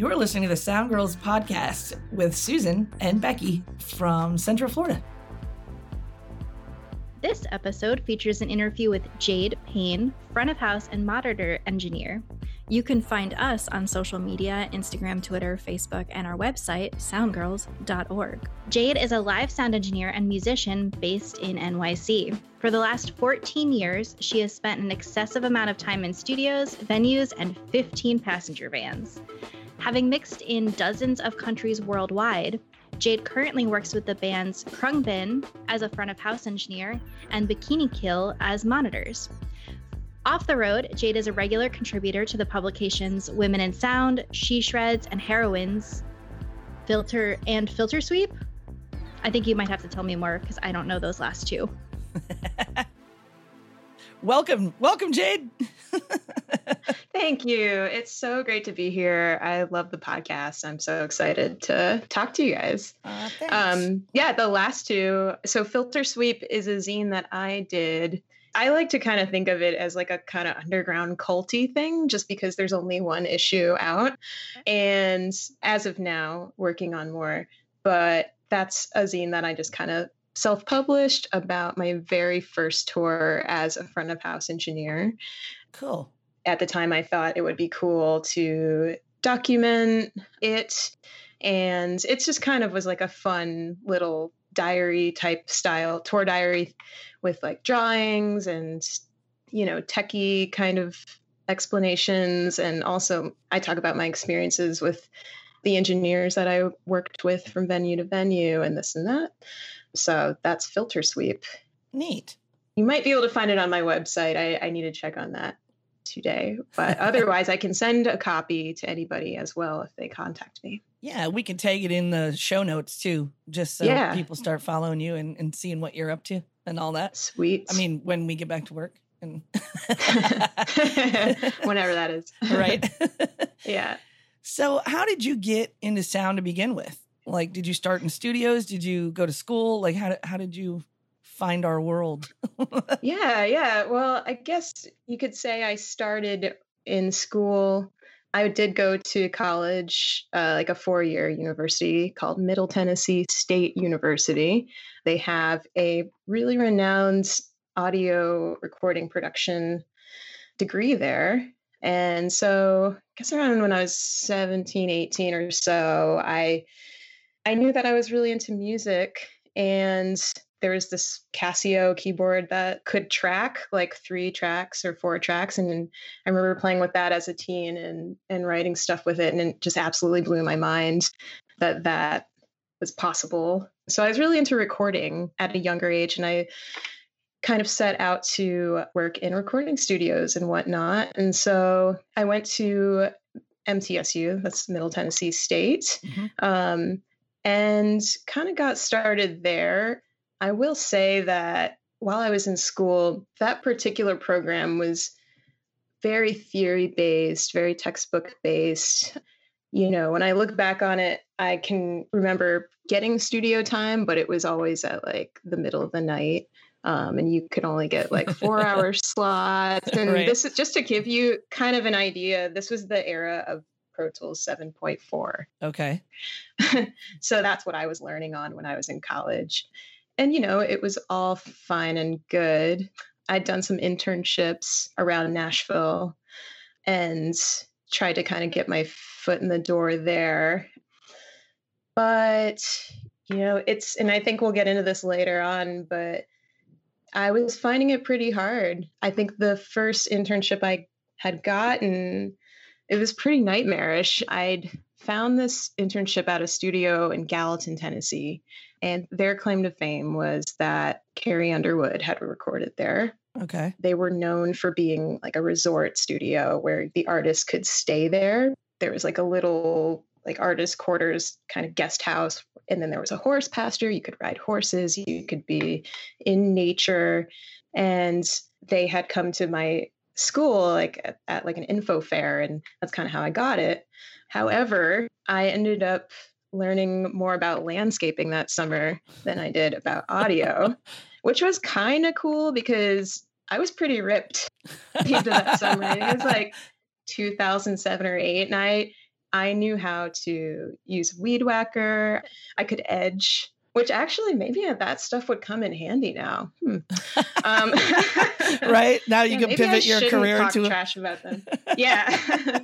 You're listening to the Sound Girls podcast with Susan and Becky from Central Florida. This episode features an interview with Jade Payne, front of house and monitor engineer. You can find us on social media Instagram, Twitter, Facebook, and our website, soundgirls.org. Jade is a live sound engineer and musician based in NYC. For the last 14 years, she has spent an excessive amount of time in studios, venues, and 15 passenger vans. Having mixed in dozens of countries worldwide, Jade currently works with the bands Khruangbin as a front of house engineer and Bikini Kill as monitors. Off the road, Jade is a regular contributor to the publications Women in Sound, She Shreds, and Heroines, Filter and Filter Sweep. I think you might have to tell me more because I don't know those last two. welcome, welcome, Jade. Thank you. It's so great to be here. I love the podcast. I'm so excited to talk to you guys. Uh, um, yeah, the last two. So, Filter Sweep is a zine that I did. I like to kind of think of it as like a kind of underground culty thing, just because there's only one issue out. And as of now, working on more. But that's a zine that I just kind of self published about my very first tour as a front of house engineer. Cool at the time I thought it would be cool to document it. And it just kind of was like a fun little diary type style tour diary with like drawings and, you know, techie kind of explanations. And also, I talk about my experiences with the engineers that I worked with from venue to venue and this and that. So that's Filter Sweep. Neat. You might be able to find it on my website. I, I need to check on that today. But otherwise, I can send a copy to anybody as well if they contact me. Yeah, we can tag it in the show notes too, just so yeah. people start following you and, and seeing what you're up to and all that. Sweet. I mean, when we get back to work and whenever that is. right. yeah. So, how did you get into sound to begin with? Like, did you start in studios? Did you go to school? Like, how, how did you find our world. yeah, yeah. Well, I guess you could say I started in school. I did go to college, uh, like a four year university called Middle Tennessee State University. They have a really renowned audio recording production degree there. And so, I guess around when I was 17, 18 or so, I I knew that I was really into music and there was this Casio keyboard that could track like three tracks or four tracks. And I remember playing with that as a teen and, and writing stuff with it. And it just absolutely blew my mind that that was possible. So I was really into recording at a younger age. And I kind of set out to work in recording studios and whatnot. And so I went to MTSU, that's Middle Tennessee State, mm-hmm. um, and kind of got started there I will say that while I was in school, that particular program was very theory based, very textbook based. You know, when I look back on it, I can remember getting studio time, but it was always at like the middle of the night. Um, and you could only get like four hour slots. And right. this is just to give you kind of an idea. This was the era of Pro Tools 7.4. Okay. so that's what I was learning on when I was in college and you know it was all fine and good i'd done some internships around nashville and tried to kind of get my foot in the door there but you know it's and i think we'll get into this later on but i was finding it pretty hard i think the first internship i had gotten it was pretty nightmarish i'd found this internship at a studio in gallatin tennessee and their claim to fame was that Carrie Underwood had recorded there. Okay. They were known for being like a resort studio where the artist could stay there. There was like a little like artist quarters kind of guest house and then there was a horse pasture you could ride horses you could be in nature and they had come to my school like at, at like an info fair and that's kind of how i got it however i ended up learning more about landscaping that summer than I did about audio, which was kind of cool because I was pretty ripped into that summer. It was like 2007 or 8 and I I knew how to use weed whacker. I could edge, which actually maybe that stuff would come in handy now. Hmm. Um, right now, you yeah, can pivot your career talk to trash about them. Yeah.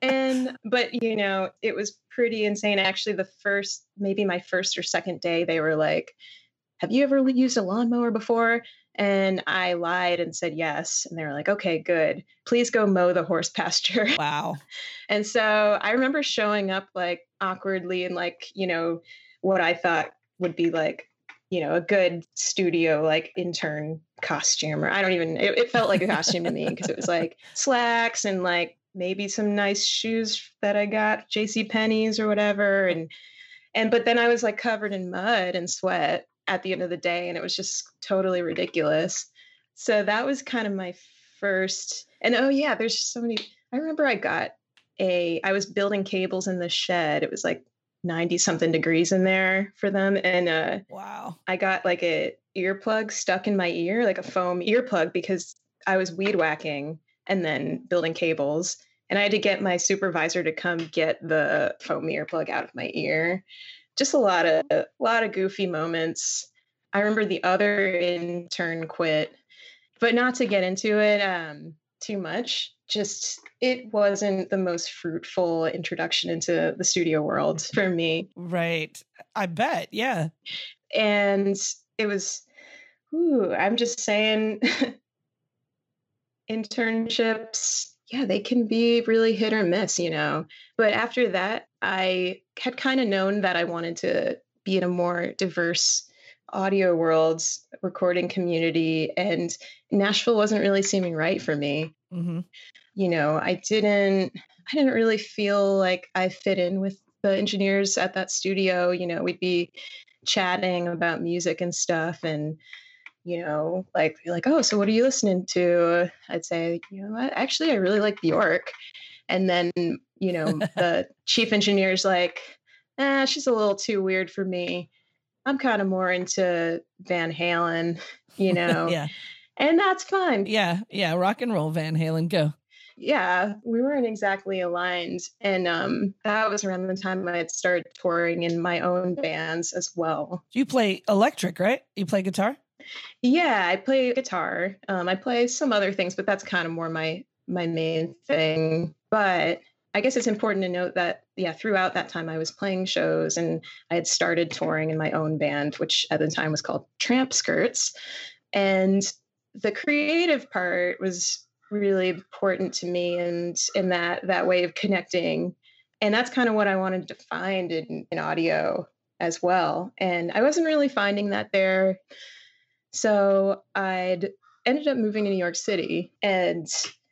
and but you know, it was pretty insane. Actually, the first maybe my first or second day, they were like, "Have you ever used a lawnmower before?" And I lied and said yes. And they were like, okay, good. Please go mow the horse pasture. Wow. and so I remember showing up like awkwardly in like, you know, what I thought would be like, you know, a good studio like intern costume. Or I don't even, it, it felt like a costume to me because it was like slacks and like maybe some nice shoes that I got, JC Penney's or whatever. And, and, but then I was like covered in mud and sweat at the end of the day and it was just totally ridiculous so that was kind of my first and oh yeah there's so many i remember i got a i was building cables in the shed it was like 90 something degrees in there for them. And uh wow. I got like a earplug stuck in my ear like a foam earplug because i was weed whacking and then building cables. And i had to get my supervisor to come get the foam earplug out of my ear. Just a lot of a lot of goofy moments. I remember the other intern quit, but not to get into it um, too much. Just it wasn't the most fruitful introduction into the studio world for me. Right. I bet. Yeah. And it was, ooh, I'm just saying, internships yeah, they can be really hit or miss, you know. But after that, I had kind of known that I wanted to be in a more diverse audio world, recording community, and Nashville wasn't really seeming right for me. Mm-hmm. You know, I didn't, I didn't really feel like I fit in with the engineers at that studio. You know, we'd be chatting about music and stuff, and you know, like like, oh, so what are you listening to? I'd say, you know what, actually, I really like Bjork. And then, you know, the chief engineer's like, ah, she's a little too weird for me. I'm kind of more into Van Halen, you know. yeah. And that's fine. Yeah, yeah, rock and roll Van Halen, go. Yeah, we weren't exactly aligned. And um, that was around the time I had started touring in my own bands as well. You play electric, right? You play guitar? Yeah, I play guitar. Um, I play some other things, but that's kind of more my my main thing. But I guess it's important to note that yeah, throughout that time I was playing shows and I had started touring in my own band, which at the time was called Tramp Skirts. And the creative part was really important to me and in that that way of connecting. And that's kind of what I wanted to find in, in audio as well. And I wasn't really finding that there. So I'd ended up moving to New York City and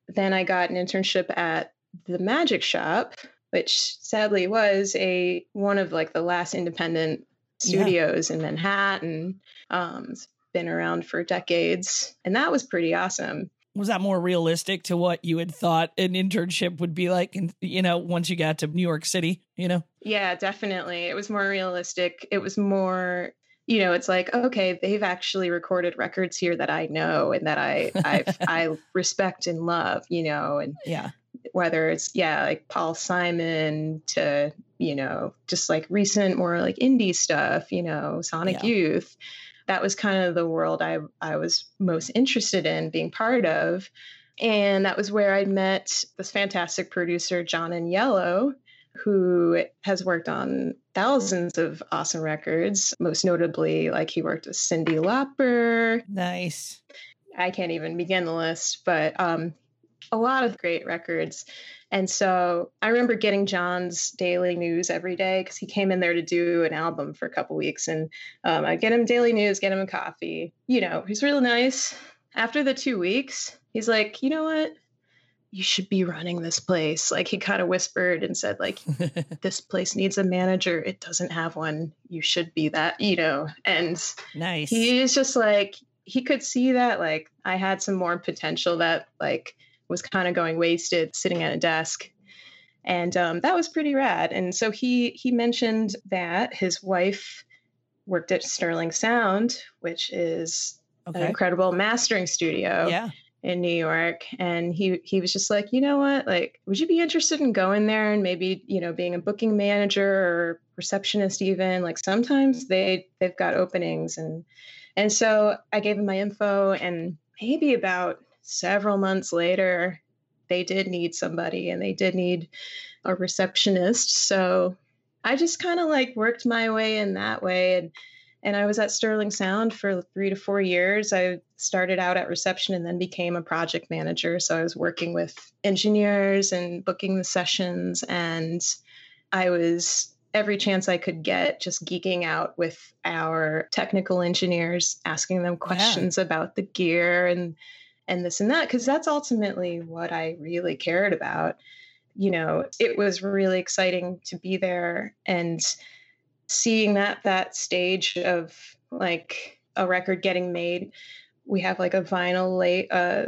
then I got an internship at the Magic Shop, which sadly was a one of like the last independent studios yeah. in Manhattan. Um, been around for decades, and that was pretty awesome. Was that more realistic to what you had thought an internship would be like? And you know, once you got to New York City, you know. Yeah, definitely. It was more realistic. It was more you know, it's like, okay, they've actually recorded records here that I know and that I i I respect and love, you know, and yeah, whether it's yeah, like Paul Simon to you know, just like recent more like indie stuff, you know, Sonic yeah. Youth. That was kind of the world I I was most interested in being part of. And that was where I met this fantastic producer, John Agnello, who has worked on thousands of awesome records, most notably, like he worked with Cyndi Lauper. Nice. I can't even begin the list, but um, a lot of great records. And so I remember getting John's daily news every day because he came in there to do an album for a couple weeks. And um, I'd get him daily news, get him a coffee. You know, he's really nice. After the two weeks, he's like, you know what? you should be running this place like he kind of whispered and said like this place needs a manager it doesn't have one you should be that you know and nice he is just like he could see that like i had some more potential that like was kind of going wasted sitting at a desk and um, that was pretty rad and so he he mentioned that his wife worked at sterling sound which is okay. an incredible mastering studio yeah in New York and he he was just like, "You know what? Like, would you be interested in going there and maybe, you know, being a booking manager or receptionist even? Like sometimes they they've got openings and and so I gave him my info and maybe about several months later they did need somebody and they did need a receptionist. So I just kind of like worked my way in that way and and I was at Sterling Sound for three to four years. I started out at reception and then became a project manager. So I was working with engineers and booking the sessions. And I was every chance I could get just geeking out with our technical engineers, asking them questions yeah. about the gear and and this and that because that's ultimately what I really cared about. You know, it was really exciting to be there and seeing that that stage of like a record getting made we have like a vinyl late uh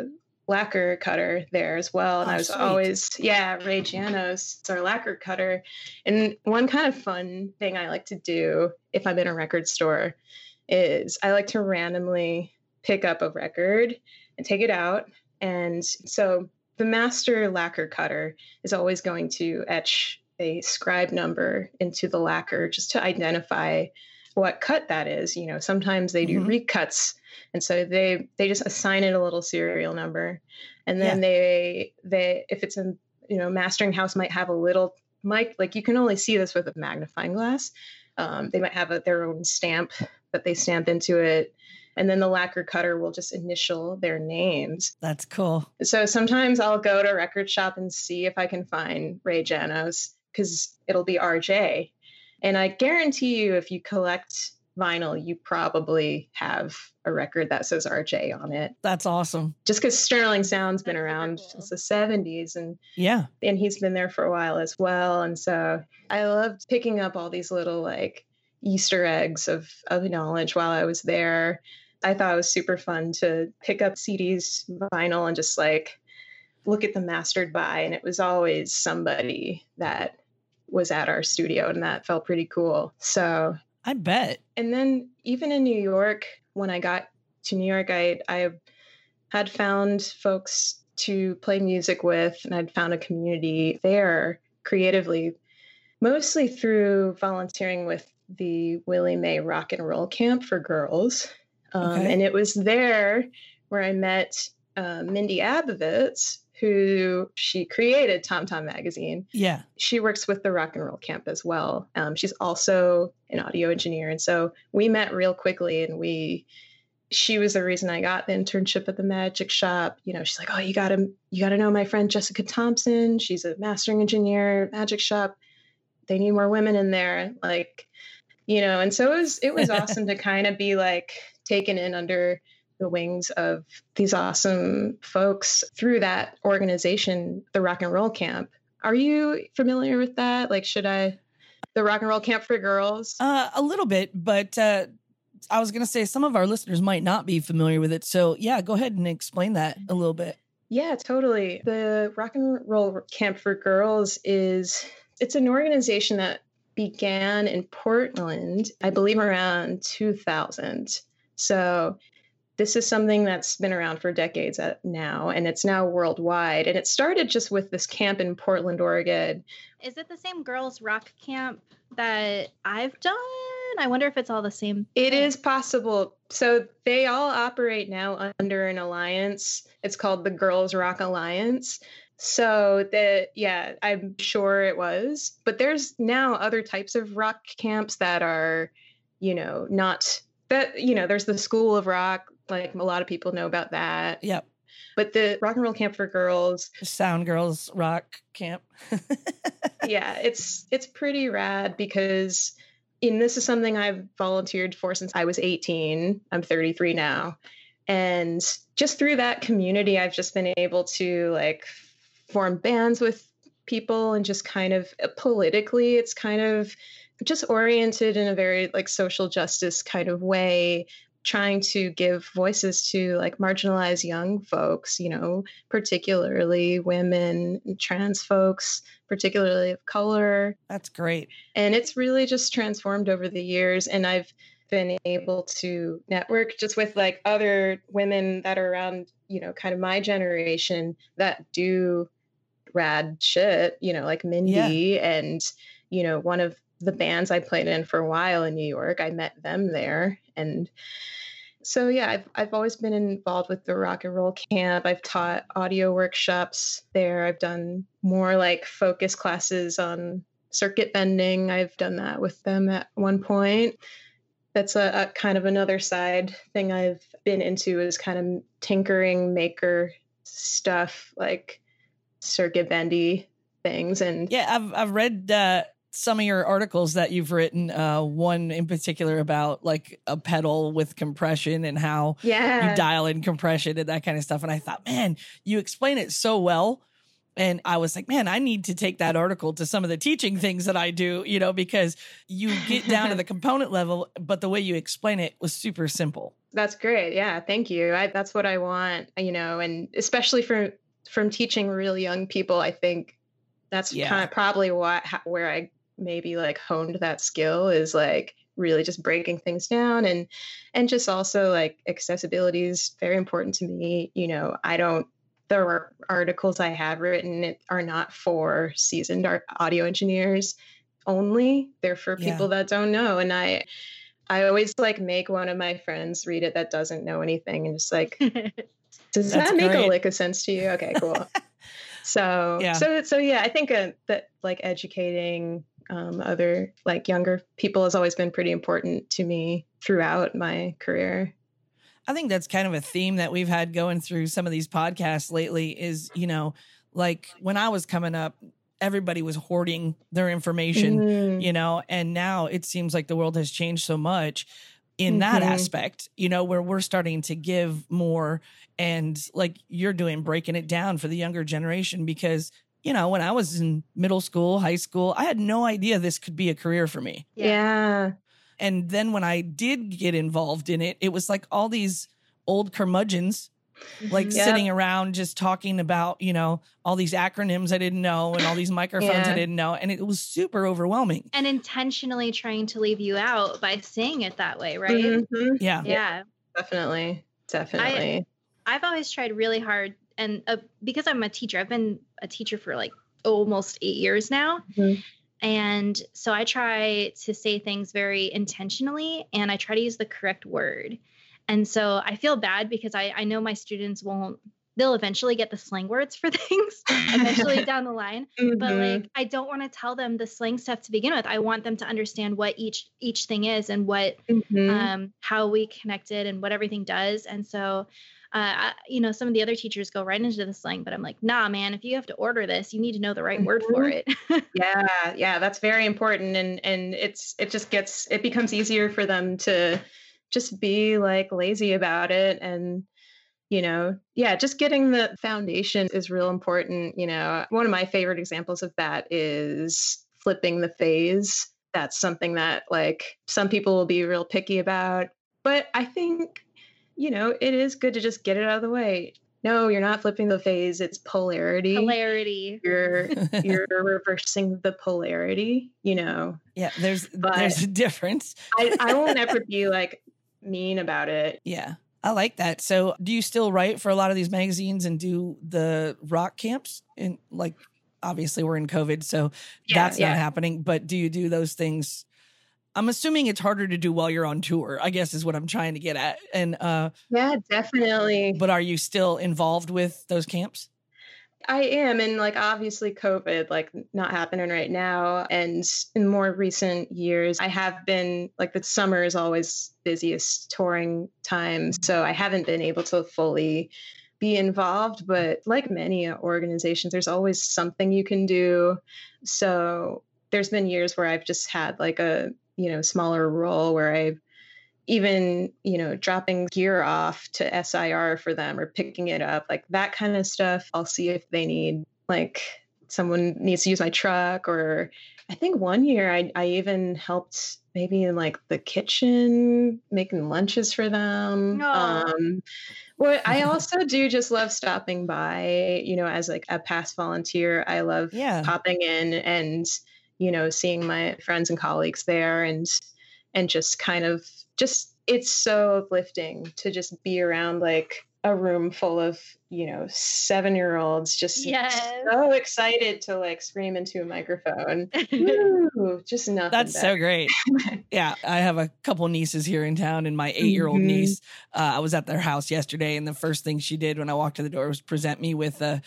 lacquer cutter there as well and oh, i was sweet. always yeah ray janos it's our lacquer cutter and one kind of fun thing i like to do if i'm in a record store is i like to randomly pick up a record and take it out and so the master lacquer cutter is always going to etch a scribe number into the lacquer just to identify what cut that is. You know, sometimes they do mm-hmm. recuts, and so they they just assign it a little serial number, and then yeah. they they if it's a you know mastering house might have a little mic like you can only see this with a magnifying glass. Um, they might have a, their own stamp that they stamp into it. And then the lacquer cutter will just initial their names. That's cool. So sometimes I'll go to a record shop and see if I can find Ray Janos because it'll be RJ. And I guarantee you, if you collect vinyl, you probably have a record that says RJ on it. That's awesome. Just because Sterling Sound's been around cool. since the 70s and yeah. And he's been there for a while as well. And so I loved picking up all these little like Easter eggs of, of knowledge while I was there. I thought it was super fun to pick up CDs, vinyl, and just like look at the mastered by. And it was always somebody that was at our studio and that felt pretty cool. So I bet. And then even in New York, when I got to New York, I I had found folks to play music with and I'd found a community there creatively, mostly through volunteering with the Willie Mae Rock and Roll Camp for Girls. Um, okay. And it was there where I met uh, Mindy Abovitz, who she created Tom Tom Magazine. Yeah. She works with the rock and roll camp as well. Um, she's also an audio engineer. And so we met real quickly and we she was the reason I got the internship at the magic shop. You know, she's like, Oh, you gotta you gotta know my friend Jessica Thompson. She's a mastering engineer, magic shop. They need more women in there. Like, you know, and so it was it was awesome to kind of be like taken in under the wings of these awesome folks through that organization, the Rock and Roll Camp. Are you familiar with that? Like, should I, the Rock and Roll Camp for Girls? Uh, a little bit, but uh, I was going to say some of our listeners might not be familiar with it. So, yeah, go ahead and explain that a little bit. Yeah, totally. The Rock and Roll Camp for Girls is it's an organization that began in Portland, I believe around 2000. So this is something that's been around for decades uh, now, and it's now worldwide. And it started just with this camp in Portland, Oregon. Is it the same girls' rock camp that I've done? I wonder if it's all the same. It thing. is possible. So they all operate now under an alliance. It's called the Girls Rock Alliance. So that yeah, I'm sure it was. But there's now other types of rock camps that are, you know, not that you know, there's the School of Rock, like a lot of people know about that. Yep. But the rock and roll camp for girls, Sound Girls Rock Camp. yeah, it's it's pretty rad because and this is something I've volunteered for since I was 18. I'm 33 now. And just through that community, I've just been able to like form bands with people and just kind of politically, it's kind of just oriented in a very like social justice kind of way trying to give voices to like marginalized young folks, you know, particularly women, trans folks, particularly of color. That's great. And it's really just transformed over the years. And I've been able to network just with like other women that are around, you know, kind of my generation that do rad shit, you know, like Mindy yeah. and, you know, one of the bands I played in for a while in New York, I met them there. And so yeah, I've I've always been involved with the rock and roll camp. I've taught audio workshops there. I've done more like focus classes on circuit bending. I've done that with them at one point. That's a, a kind of another side thing I've been into is kind of tinkering maker stuff like circuit bendy things and yeah i've i've read uh some of your articles that you've written, uh, one in particular about like a pedal with compression and how yeah. you dial in compression and that kind of stuff. And I thought, man, you explain it so well. And I was like, man, I need to take that article to some of the teaching things that I do, you know, because you get down to the component level, but the way you explain it was super simple. That's great. Yeah, thank you. I, that's what I want, you know, and especially for from teaching really young people, I think that's yeah. kind of probably what where I maybe like honed that skill is like really just breaking things down and and just also like accessibility is very important to me you know i don't the articles i have written are not for seasoned audio engineers only they're for people yeah. that don't know and i i always like make one of my friends read it that doesn't know anything and just like does that make great. a lick of sense to you okay cool so yeah. so so yeah i think uh, that like educating um, other like younger people has always been pretty important to me throughout my career. I think that's kind of a theme that we've had going through some of these podcasts lately is, you know, like when I was coming up, everybody was hoarding their information, mm-hmm. you know, and now it seems like the world has changed so much in mm-hmm. that aspect, you know, where we're starting to give more and like you're doing breaking it down for the younger generation because you know, when I was in middle school, high school, I had no idea this could be a career for me. Yeah. And then when I did get involved in it, it was like all these old curmudgeons like mm-hmm. yep. sitting around just talking about, you know, all these acronyms I didn't know and all these microphones yeah. I didn't know. And it was super overwhelming. And intentionally trying to leave you out by saying it that way, right? Mm-hmm. Yeah. Yeah. Definitely. Definitely. I, I've always tried really hard and uh, because I'm a teacher, I've been a teacher for like almost eight years now. Mm-hmm. And so I try to say things very intentionally and I try to use the correct word. And so I feel bad because I, I know my students won't, they'll eventually get the slang words for things eventually down the line. Mm-hmm. But like, I don't want to tell them the slang stuff to begin with. I want them to understand what each, each thing is and what, mm-hmm. um, how we connected and what everything does. And so uh, you know, some of the other teachers go right into the slang, but I'm like, nah, man, if you have to order this, you need to know the right word for mm-hmm. it. yeah, yeah, that's very important, and and it's it just gets it becomes easier for them to just be like lazy about it and you know yeah just getting the foundation is real important you know one of my favorite examples of that is flipping the phase that's something that like some people will be real picky about but i think you know, it is good to just get it out of the way. No, you're not flipping the phase. It's polarity. Polarity. You're you're reversing the polarity. You know. Yeah, there's but there's a difference. I, I won't ever be like mean about it. Yeah. I like that. So, do you still write for a lot of these magazines and do the rock camps? And like, obviously, we're in COVID, so yeah, that's yeah. not happening. But do you do those things I'm assuming it's harder to do while you're on tour, I guess is what I'm trying to get at. And uh Yeah, definitely. But are you still involved with those camps? I am and like obviously COVID like not happening right now and in more recent years I have been like the summer is always busiest touring time so I haven't been able to fully be involved but like many organizations there's always something you can do so there's been years where I've just had like a you know smaller role where I even you know dropping gear off to SIR for them or picking it up like that kind of stuff. I'll see if they need like someone needs to use my truck or I think one year I, I even helped maybe in like the kitchen making lunches for them. Um, well, I also do just love stopping by, you know, as like a past volunteer. I love yeah. popping in and you know, seeing my friends and colleagues there and and just kind of just it's so uplifting to just be around like a room full of you know seven year olds just Yes. so excited to like scream into a microphone Woo, just nothing That's so great. Yeah, I have a couple nieces here in town, and my eight-year-old Mhm. niece. Uh, I was at their house yesterday, and the first thing she did when I walked to the door was present me with a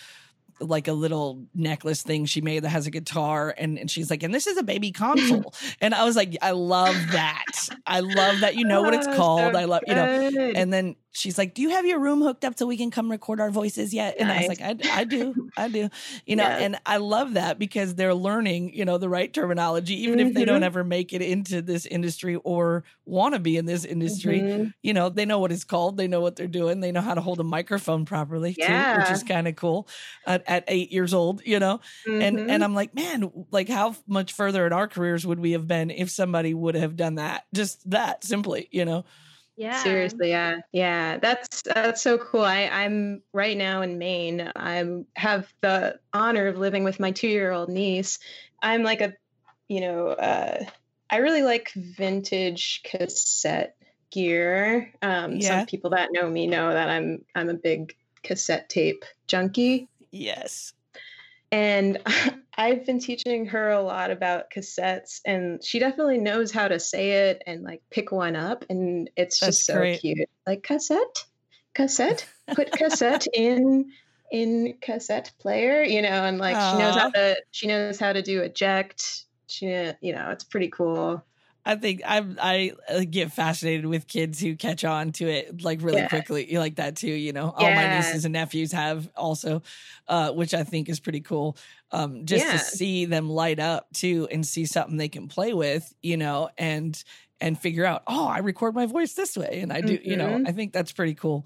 like a little necklace thing she made that has a guitar, and and she's like, "And this is a baby console," and I was like, "I love that. I love that you know what it's Oh, called. so I love you know." And then she's like, "Do you have your room hooked up so we can come record our voices yet?" And I was like, "I, I do, I do." You know, Yes. and I love that because they're learning, you know, the right terminology, even if they don't Mhm. ever make it into this industry or want to be in this industry. Mhm. You know, they know what it's called. They know what they're doing. They know how to hold a microphone properly too, which is kind of cool at, at eight years old. You know, and Mhm. and I'm like, man, like how much further in our careers would we have been if somebody would have done that? Just that simply, you know. Yeah. Seriously, yeah, yeah. That's that's so cool. I, I'm right now in Maine. I have the honor of living with my two-year-old niece. I'm like a, you know, uh, I really like vintage cassette gear. Um, Yeah. Some people that know me know that I'm I'm a big cassette tape junkie. Yes. And I've been teaching her a lot about cassettes, and she definitely knows how to say it and like pick one up. And it's That's just so great. cute. Like cassette, cassette, put cassette in in cassette player, you know, and like she knows how to she knows how to do eject. She, you know, it's pretty cool. I think I I uh, get fascinated with kids who catch on to it like really Yeah. quickly. You like that too, you know. All my nieces and nephews have also, uh, which I think is pretty cool. Um, just Yeah. to see them light up too and see something they can play with, you know, and and figure out, oh, I record my voice this way, and I do, you know. Mhm. I think that's pretty cool.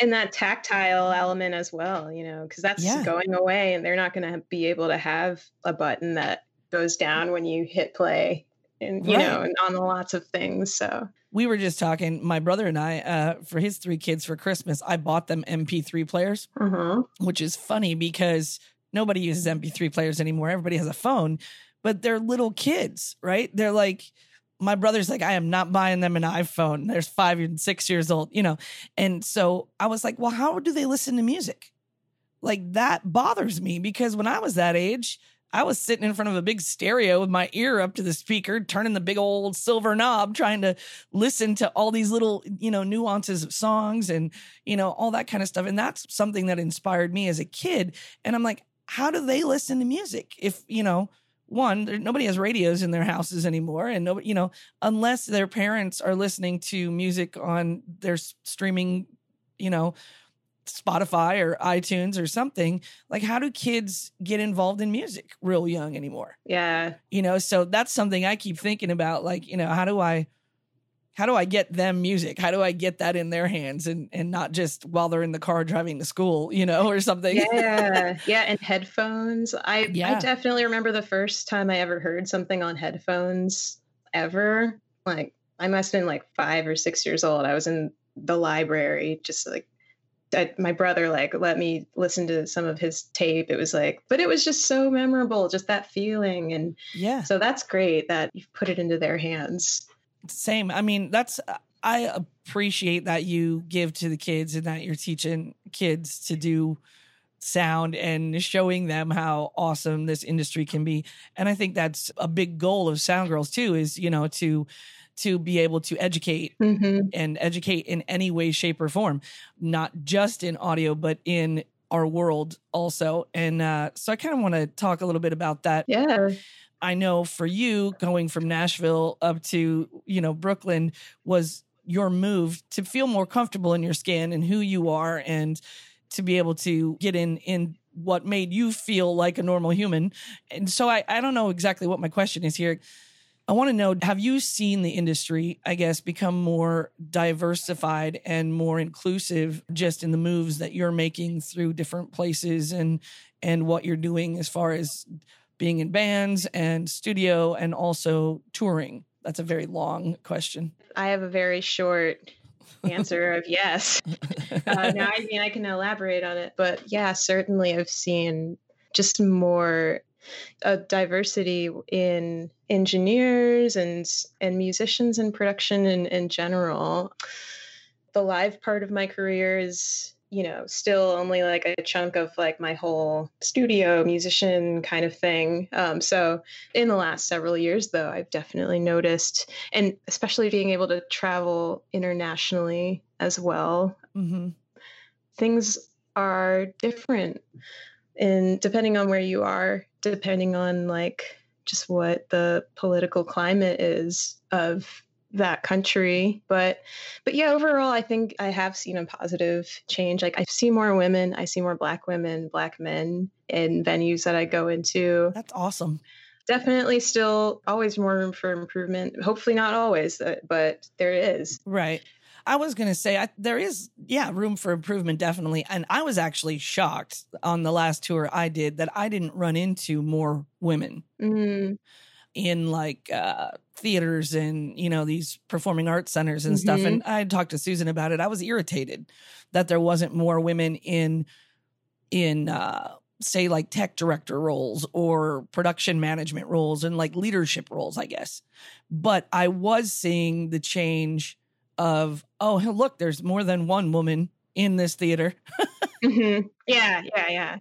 and that tactile element as well you know because that's Yeah. going away and they're not going to be able to have a button that goes down when you hit play and you know and on lots of things so We were just talking. My brother and I, uh, for his three kids for Christmas, I bought them MP3 players. uh-huh. which is funny because nobody uses MP3 players anymore. Everybody has a phone, but they're little kids, right? They're like, my brother's like, I am not buying them an iPhone. They're five and six years old, you know? And so I was like, well, how do they listen to music? Like that bothers me because when I was that age, I was sitting in front of a big stereo with my ear up to the speaker, turning the big old silver knob, trying to listen to all these little, you know, nuances of songs and, you know, all that kind of stuff. And that's something that inspired me as a kid. And I'm like, how do they listen to music? If, you know, one, nobody has radios in their houses anymore. And nobody, you know, unless their parents are listening to music on their streaming, you know, Spotify or iTunes or something, like how do kids get involved in music real young anymore? yeah. You know so that's something i keep thinking about like you know how do i how do i get them music? How do i get that in their hands and and not just while they're in the car driving to school you know or something? Yeah. Yeah and headphones. I Yeah. i definitely remember the first time i ever heard something on headphones ever. Like i must have been like five or six years old. I was in the library just like I, my brother like let me listen to some of his tape. It was like but it was just so memorable just that feeling. And yeah. so that's great that you've put it into their hands. Same. I mean that's i appreciate that you give to the kids and that you're teaching kids to do sound and showing them how awesome this industry can be. And i think that's a big goal of sound girls too is you know to to be able to educate mm-hmm. and educate in any way, shape, or form, not just in audio, but in our world also. And uh, so I kind of want to talk a little bit about that. yeah I know for you, going from Nashville up to, you know, Brooklyn was your move to feel more comfortable in your skin and who you are and to be able to get in in what made you feel like a normal human. And so I, I don't know exactly what my question is here. I want to know have you seen the industry, I guess, become more diversified and more inclusive just in the moves that you're making through different places and and what you're doing as far as being in bands and studio and also touring? That's a very long question. i have a very short answer of yes uh, now I mean I can elaborate on it, but yeah, certainly I've seen just more a diversity in engineers and and musicians and production in, in general. The live part of my career is you know still only like a chunk of like my whole studio musician kind of thing um, so in the last several years though i've definitely noticed and especially being able to travel internationally as well mm-hmm. things are different and depending on where you are depending on like just what the political climate is of that country. But but yeah overall i think i have seen a positive change. Like i see more women i see more black women black men in venues that i go into. That's awesome. Definitely still always more room for improvement. Hopefully not always uh, but there is. Right I was going to say I, there is, yeah, room for improvement, definitely. And I was actually shocked on the last tour I did that I didn't run into more women. Mm-hmm in like uh, theaters and you know these performing arts centers and mm-hmm. stuff and i talked to susan about it i was irritated that there wasn't more women in in uh, say like tech director roles or production management roles and like leadership roles i guess but i was seeing the change of oh look there's more than one woman in this theater. Mm-hmm. yeah yeah yeah.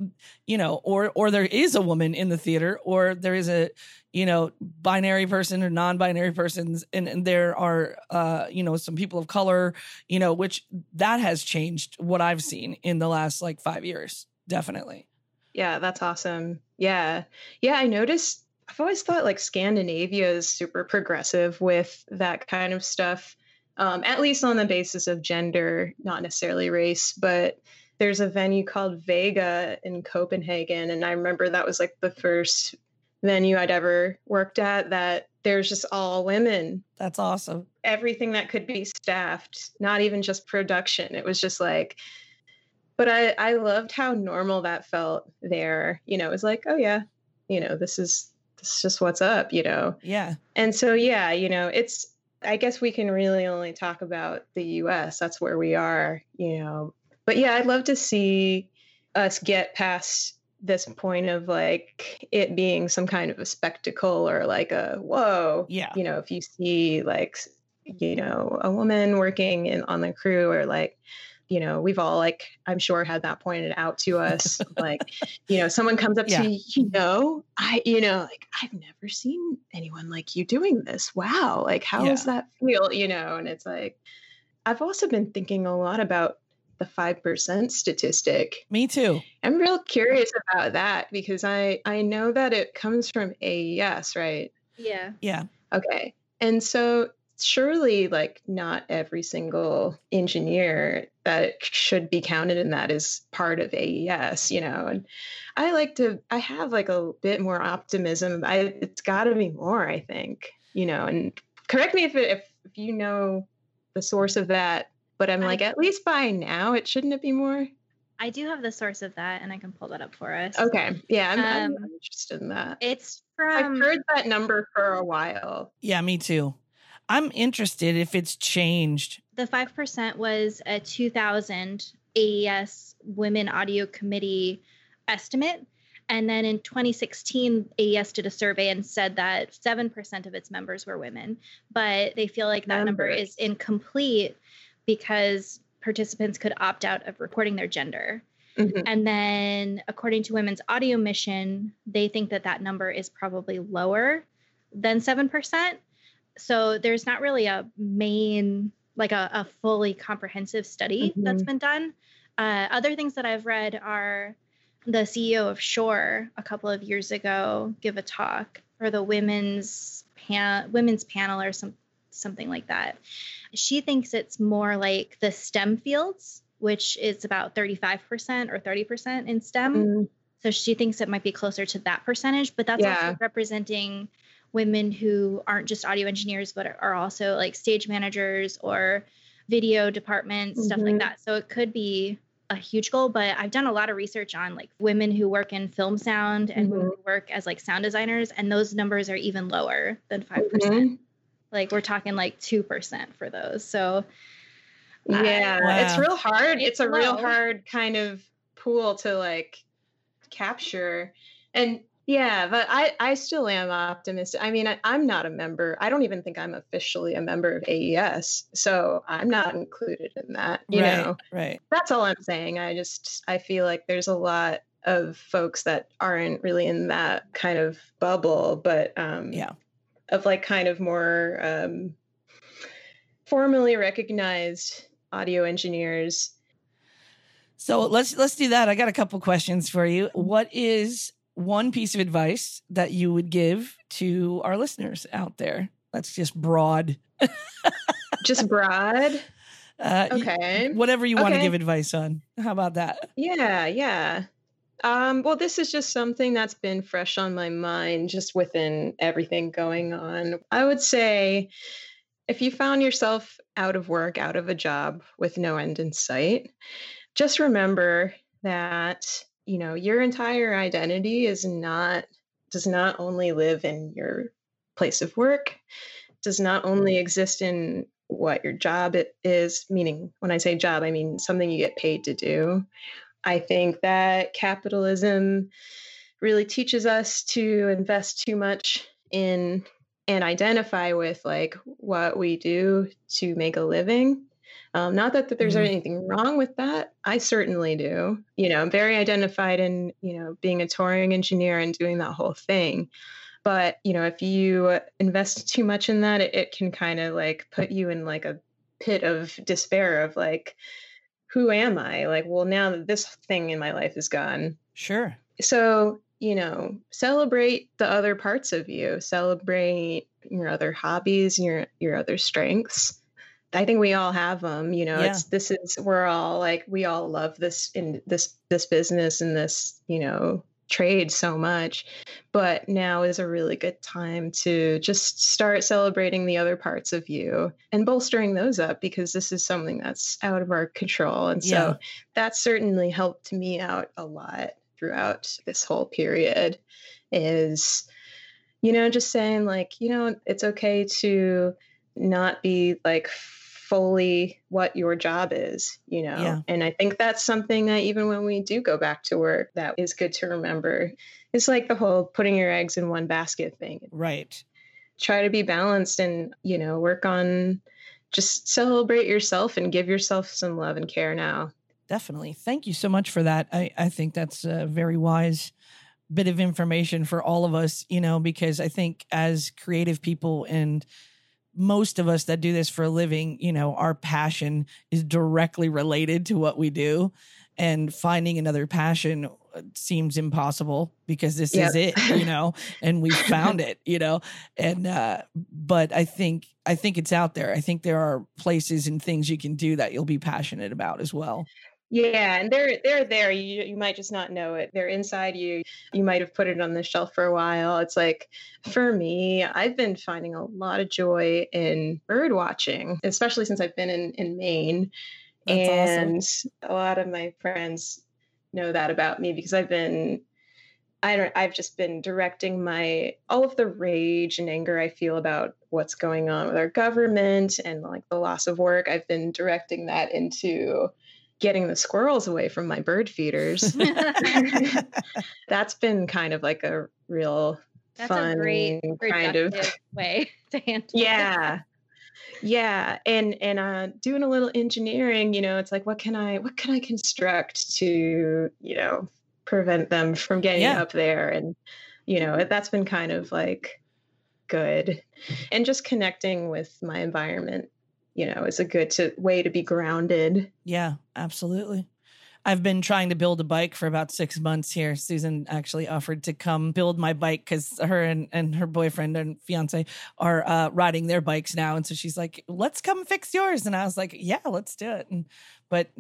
You know or or there is a woman in the theater or there is a you know binary person or non-binary persons and, and there are uh you know some people of color you know which that has changed what i've seen in the last like five years definitely. Yeah that's awesome. Yeah. Yeah i noticed i've always thought like scandinavia is super progressive with that kind of stuff um, at least on the basis of gender not necessarily race but there's a venue called vega in copenhagen and i remember that was like the first venue I'd ever worked at that there's just all women. That's awesome. Everything that could be staffed, not even just production. It was just like, but I, I loved how normal that felt there. You know, it was like, oh yeah, you know, this is, this is just what's up, you know? Yeah. And so, yeah, you know, it's, I guess we can really only talk about the US. That's where we are, you know. But yeah, I'd love to see us get past this point of like it being some kind of a spectacle or like a whoa yeah you know if you see like you know a woman working in on the crew or like you know we've all like i'm sure had that pointed out to us like you know someone comes up yeah. to you you know i you know like i've never seen anyone like you doing this wow like how yeah. does that feel you know and it's like i've also been thinking a lot about the 5% statistic. Me too. I'm real curious about that because I I know that it comes from AES, right? Yeah. Yeah. Okay. And so surely like not every single engineer that should be counted in that is part of AES, you know. And I like to I have like a bit more optimism. I it's got to be more, I think, you know. And correct me if it, if if you know the source of that but I'm like, at least by now, it shouldn't it be more? I do have the source of that, and I can pull that up for us. Okay, yeah, I'm, um, I'm interested in that. It's from. I've heard that number for a while. Yeah, me too. I'm interested if it's changed. The five percent was a 2000 AES Women Audio Committee estimate. And then in 2016, AES did a survey and said that 7% of its members were women, but they feel like that members. number is incomplete because participants could opt out of reporting their gender. Mm-hmm. And then, according to Women's Audio Mission, they think that that number is probably lower than 7%. So, there's not really a main, like a, a fully comprehensive study mm-hmm. that's been done. Uh, other things that I've read are the CEO of Shure a couple of years ago give a talk for the women's pan- women's panel or some something like that. She thinks it's more like the STEM fields, which is about 35% or 30% in STEM. Mm. So she thinks it might be closer to that percentage, but that's yeah. also representing women who aren't just audio engineers, but are also like stage managers or video departments, mm-hmm. stuff like mm-hmm. that. So it could be a huge goal, but I've done a lot of research on like women who work in film sound and mm-hmm. who work as like sound designers, and those numbers are even lower than 5%. percent mm hmm like we're talking like 2% for those. So yeah, wow. it's real hard. It's, it's a low. real hard kind of pool to like capture. And Yeah, but I, I still am optimistic. I mean, I, am not a member. I don't even think I'm officially a member of AES, so I'm not included in that. You right, know, right. That's all I'm saying. I just I feel like there's a lot of folks that aren't really in that kind of bubble, but um, yeah, of like kind of more um, formally recognized audio engineers. So let's let's do that. I got a couple questions for you. What is one piece of advice that you would give to our listeners out there? That's just broad. just broad. Uh, okay. Whatever you want to give advice on. How about that? Yeah, yeah. Um, well, this is just something that's been fresh on my mind just within everything going on. I would say if you found yourself out of work, out of a job with no end in sight, just remember that you know your entire identity is not does not only live in your place of work does not only mm-hmm. exist in what your job is meaning when i say job i mean something you get paid to do. I think that capitalism really teaches us to invest too much in and identify with like what we do to make a living um, not that, that there's mm-hmm. anything wrong with that. I certainly do. You know, I'm very identified in, you know, being a touring engineer and doing that whole thing. But, you know, if you invest too much in that, it, it can kind of like put you in like a pit of despair of like, who am I? Like, well, now that this thing in my life is gone. Sure. So, you know, celebrate the other parts of you, celebrate your other hobbies, your your other strengths I think we all have them. You know, yeah. it's this is we're all like we all love this in this this business and this you know trade so much, but now is a really good time to just start celebrating the other parts of you and bolstering those up because this is something that's out of our control, and so yeah. that certainly helped me out a lot throughout this whole period. Is you know just saying like you know it's okay to not be like fully what your job is, you know? Yeah. And I think that's something that even when we do go back to work, that is good to remember. It's like the whole putting your eggs in one basket thing. Right. Try to be balanced and, you know, work on just celebrate yourself and give yourself some love and care now. Definitely. Thank you so much for that. I, I think that's a very wise bit of information for all of us, you know, because I think as creative people and most of us that do this for a living, you know, our passion is directly related to what we do. And finding another passion uh, seems impossible because this yep. is it, you know, and we found it, you know. And uh but I think I think it's out there. I think there are places and things you can do that you'll be passionate about as well. Yeah, and they're they're there. You you might just not know it. They're inside you. You might have put it on the shelf for a while. It's like for me, I've been finding a lot of joy in bird watching, especially since I've been in in Maine. That's and awesome. a lot of my friends know that about me because I've been I don't I've just been directing my all of the rage and anger I feel about what's going on with our government and like the loss of work. I've been directing that into getting the squirrels away from my bird feeders. That's been kind of like a real That's fun a great kind of way to handle yeah. It. Yeah, and and uh, doing a little engineering, you know, it's like what can I what can I construct to you know prevent them from getting yeah. up there, and you know that's been kind of like good, and just connecting with my environment you know, is a good to, way to be grounded. Yeah, absolutely. I've been trying to build a bike for about six months here. Susan actually offered to come build my bike because her and, and her boyfriend and fiance are uh, riding their bikes now. And so she's like, let's come fix yours. And I was like, yeah, let's do it. And, but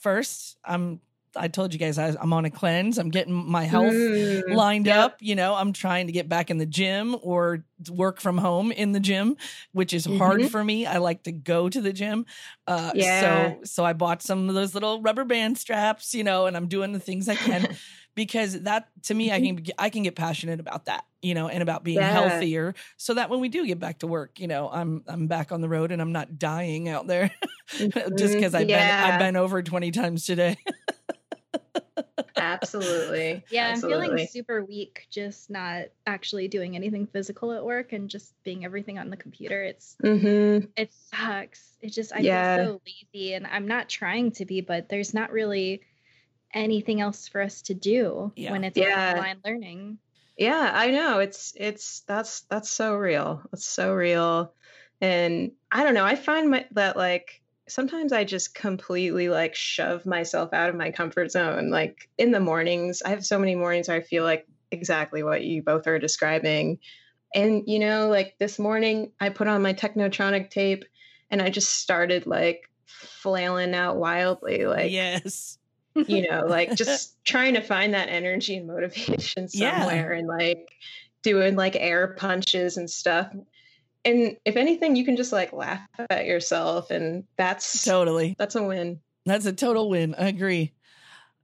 first, I'm I told you guys I, am on a cleanse. I'm getting my health mm, lined yep. up. You know, I'm trying to get back in the gym or work from home in the gym, which is mm-hmm. hard for me. I like to go to the gym. Uh, yeah. So, so I bought some of those little rubber band straps, you know, and I'm doing the things I can because that to me, I mm-hmm. can I can get passionate about that, you know, and about being yeah. healthier, so that when we do get back to work, you know, I'm I'm back on the road and I'm not dying out there just because mm-hmm. I've yeah. been I've been over 20 times today. Absolutely. Yeah, Absolutely. I'm feeling super weak just not actually doing anything physical at work and just being everything on the computer. It's Mm-hmm. it sucks. It just I Yeah. feel so lazy and I'm not trying to be, but there's not really anything else for us to do Yeah. when it's Yeah. online learning. Yeah, I know. It's it's that's that's so real. It's so real. And I don't know, I find my that like sometimes I just completely like shove myself out of my comfort zone. Like in the mornings, I have so many mornings where I feel like exactly what you both are describing. And you know, like this morning I put on my Technotronic tape and I just started like flailing out wildly like yes. you know, like just trying to find that energy and motivation Yeah. somewhere and like doing like air punches and stuff. And if anything, you can just like laugh at yourself and that's Totally. that's a win. That's a total win. I agree.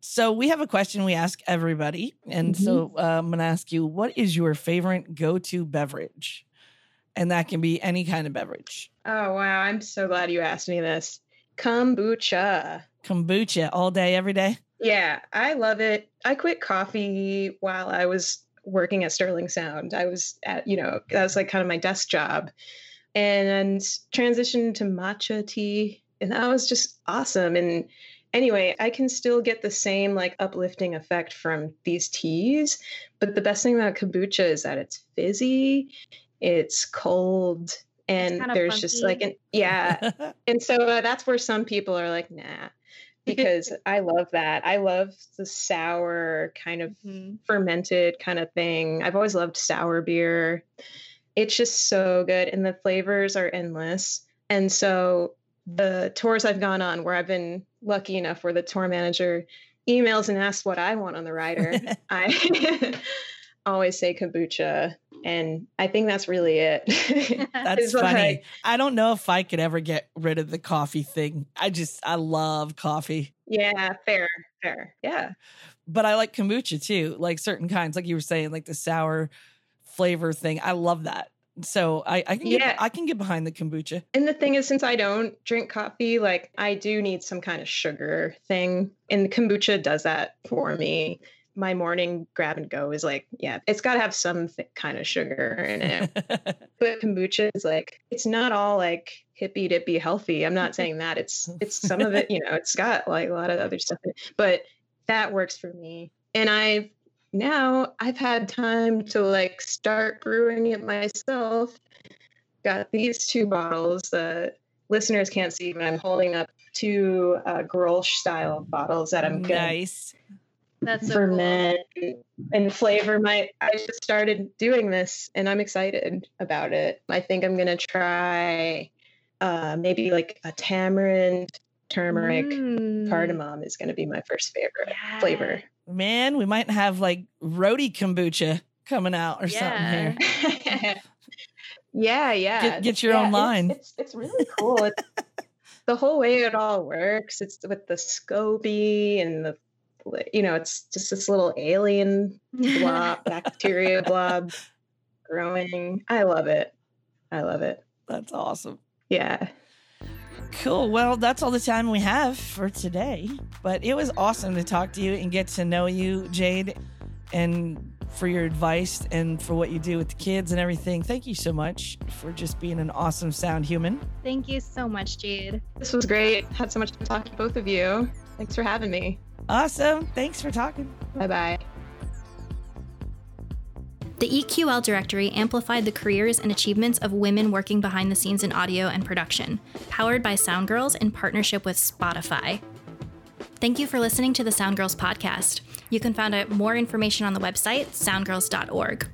So we have a question we ask everybody, and so uh, I'm going to ask you, what is your favorite go-to beverage? And that can be any kind of beverage. Oh wow, I'm so glad you asked me this. Kombucha. Kombucha all day, every day. Yeah, I love it. I quit coffee while I was working at Sterling Sound. I was at, you know, that was like kind of my desk job and transitioned to matcha tea. And that was just awesome. And anyway, I can still get the same like uplifting effect from these teas. But the best thing about kombucha is that it's fizzy, it's cold, and kinda there's just like an, yeah. And so uh, that's where some people are like, nah, because I love that. I love the sour kind of Mhm. fermented kind of thing. I've always loved sour beer. It's just so good, and the flavors are endless. And so the tours I've gone on, where I've been lucky enough, where the tour manager emails and asks what I want on the rider, I always say kombucha, and I think that's really it. That's funny. I don't know if I could ever get rid of the coffee thing. I just, I love coffee, yeah, fair, fair. Yeah. but I like kombucha too, like certain kinds, like you were saying, like the sour flavor thing. I love that. So I, I can, Yeah. get, I can get behind the kombucha. And the thing is, since I don't drink coffee, like I do need some kind of sugar thing. And kombucha does that for me. My morning grab and go is like, yeah, it's got to have some th- kind of sugar in it. but kombucha is like, it's not all like hippy dippy healthy. I'm not saying that. It's it's some of it, you know, it's got like a lot of other stuff in it. But that works for me. And I've now I've had time to like start brewing it myself. Got these two bottles. The listeners can't see, but I'm holding up two uh, Grolsch style bottles that I'm gonna nice. That's so cool. ferment and flavor my i just started doing this and i'm excited about it i think i'm gonna try uh maybe like a tamarind turmeric Mm. cardamom is gonna be my first favorite Yeah. flavor Man, we might have like roadie kombucha coming out or Yeah. something here. yeah yeah Get- get your Yeah, own it's- line. it's, it's, really cool it's, the whole way it all works it's with the scoby and the you know it's just this little alien blob, bacteria blob growing. I love it. I love it. That's awesome. Yeah. Cool. Well, that's all the time we have for today. But it was awesome to talk to you and get to know you, Jade, and for your advice and for what you do with the kids and everything. Thank you so much for just being an awesome sound human. Thank you so much, Jade. This was great. Had so much to talk to both of you. Thanks for having me. Awesome. Thanks for talking. Bye bye. The EQL directory amplified the careers and achievements of women working behind the scenes in audio and production, powered by Soundgirls in partnership with Spotify. Thank you for listening to the Soundgirls podcast. You can find out more information on the website, soundgirls.org.